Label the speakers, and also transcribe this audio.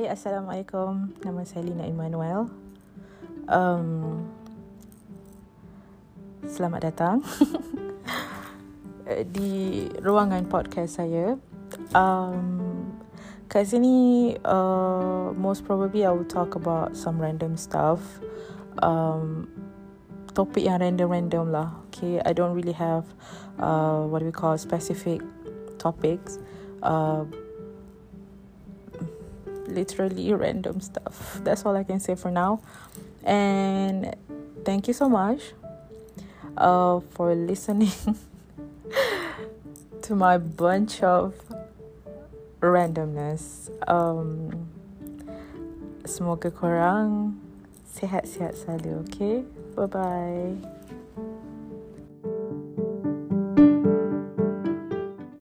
Speaker 1: Hai, Assalamualaikum. Nama saya Lina Emmanuel. Um, selamat datang di ruangan podcast saya. Um, kat sini, uh, most probably I will talk about some random stuff. Um, topik yang random-random lah. Okay, I don't really have uh, what we call specific topics. Uh, literally random stuff. That's all I can say for now. And thank you so much uh, for listening to my bunch of randomness. Um, semoga korang sihat-sihat selalu, okay? Bye-bye.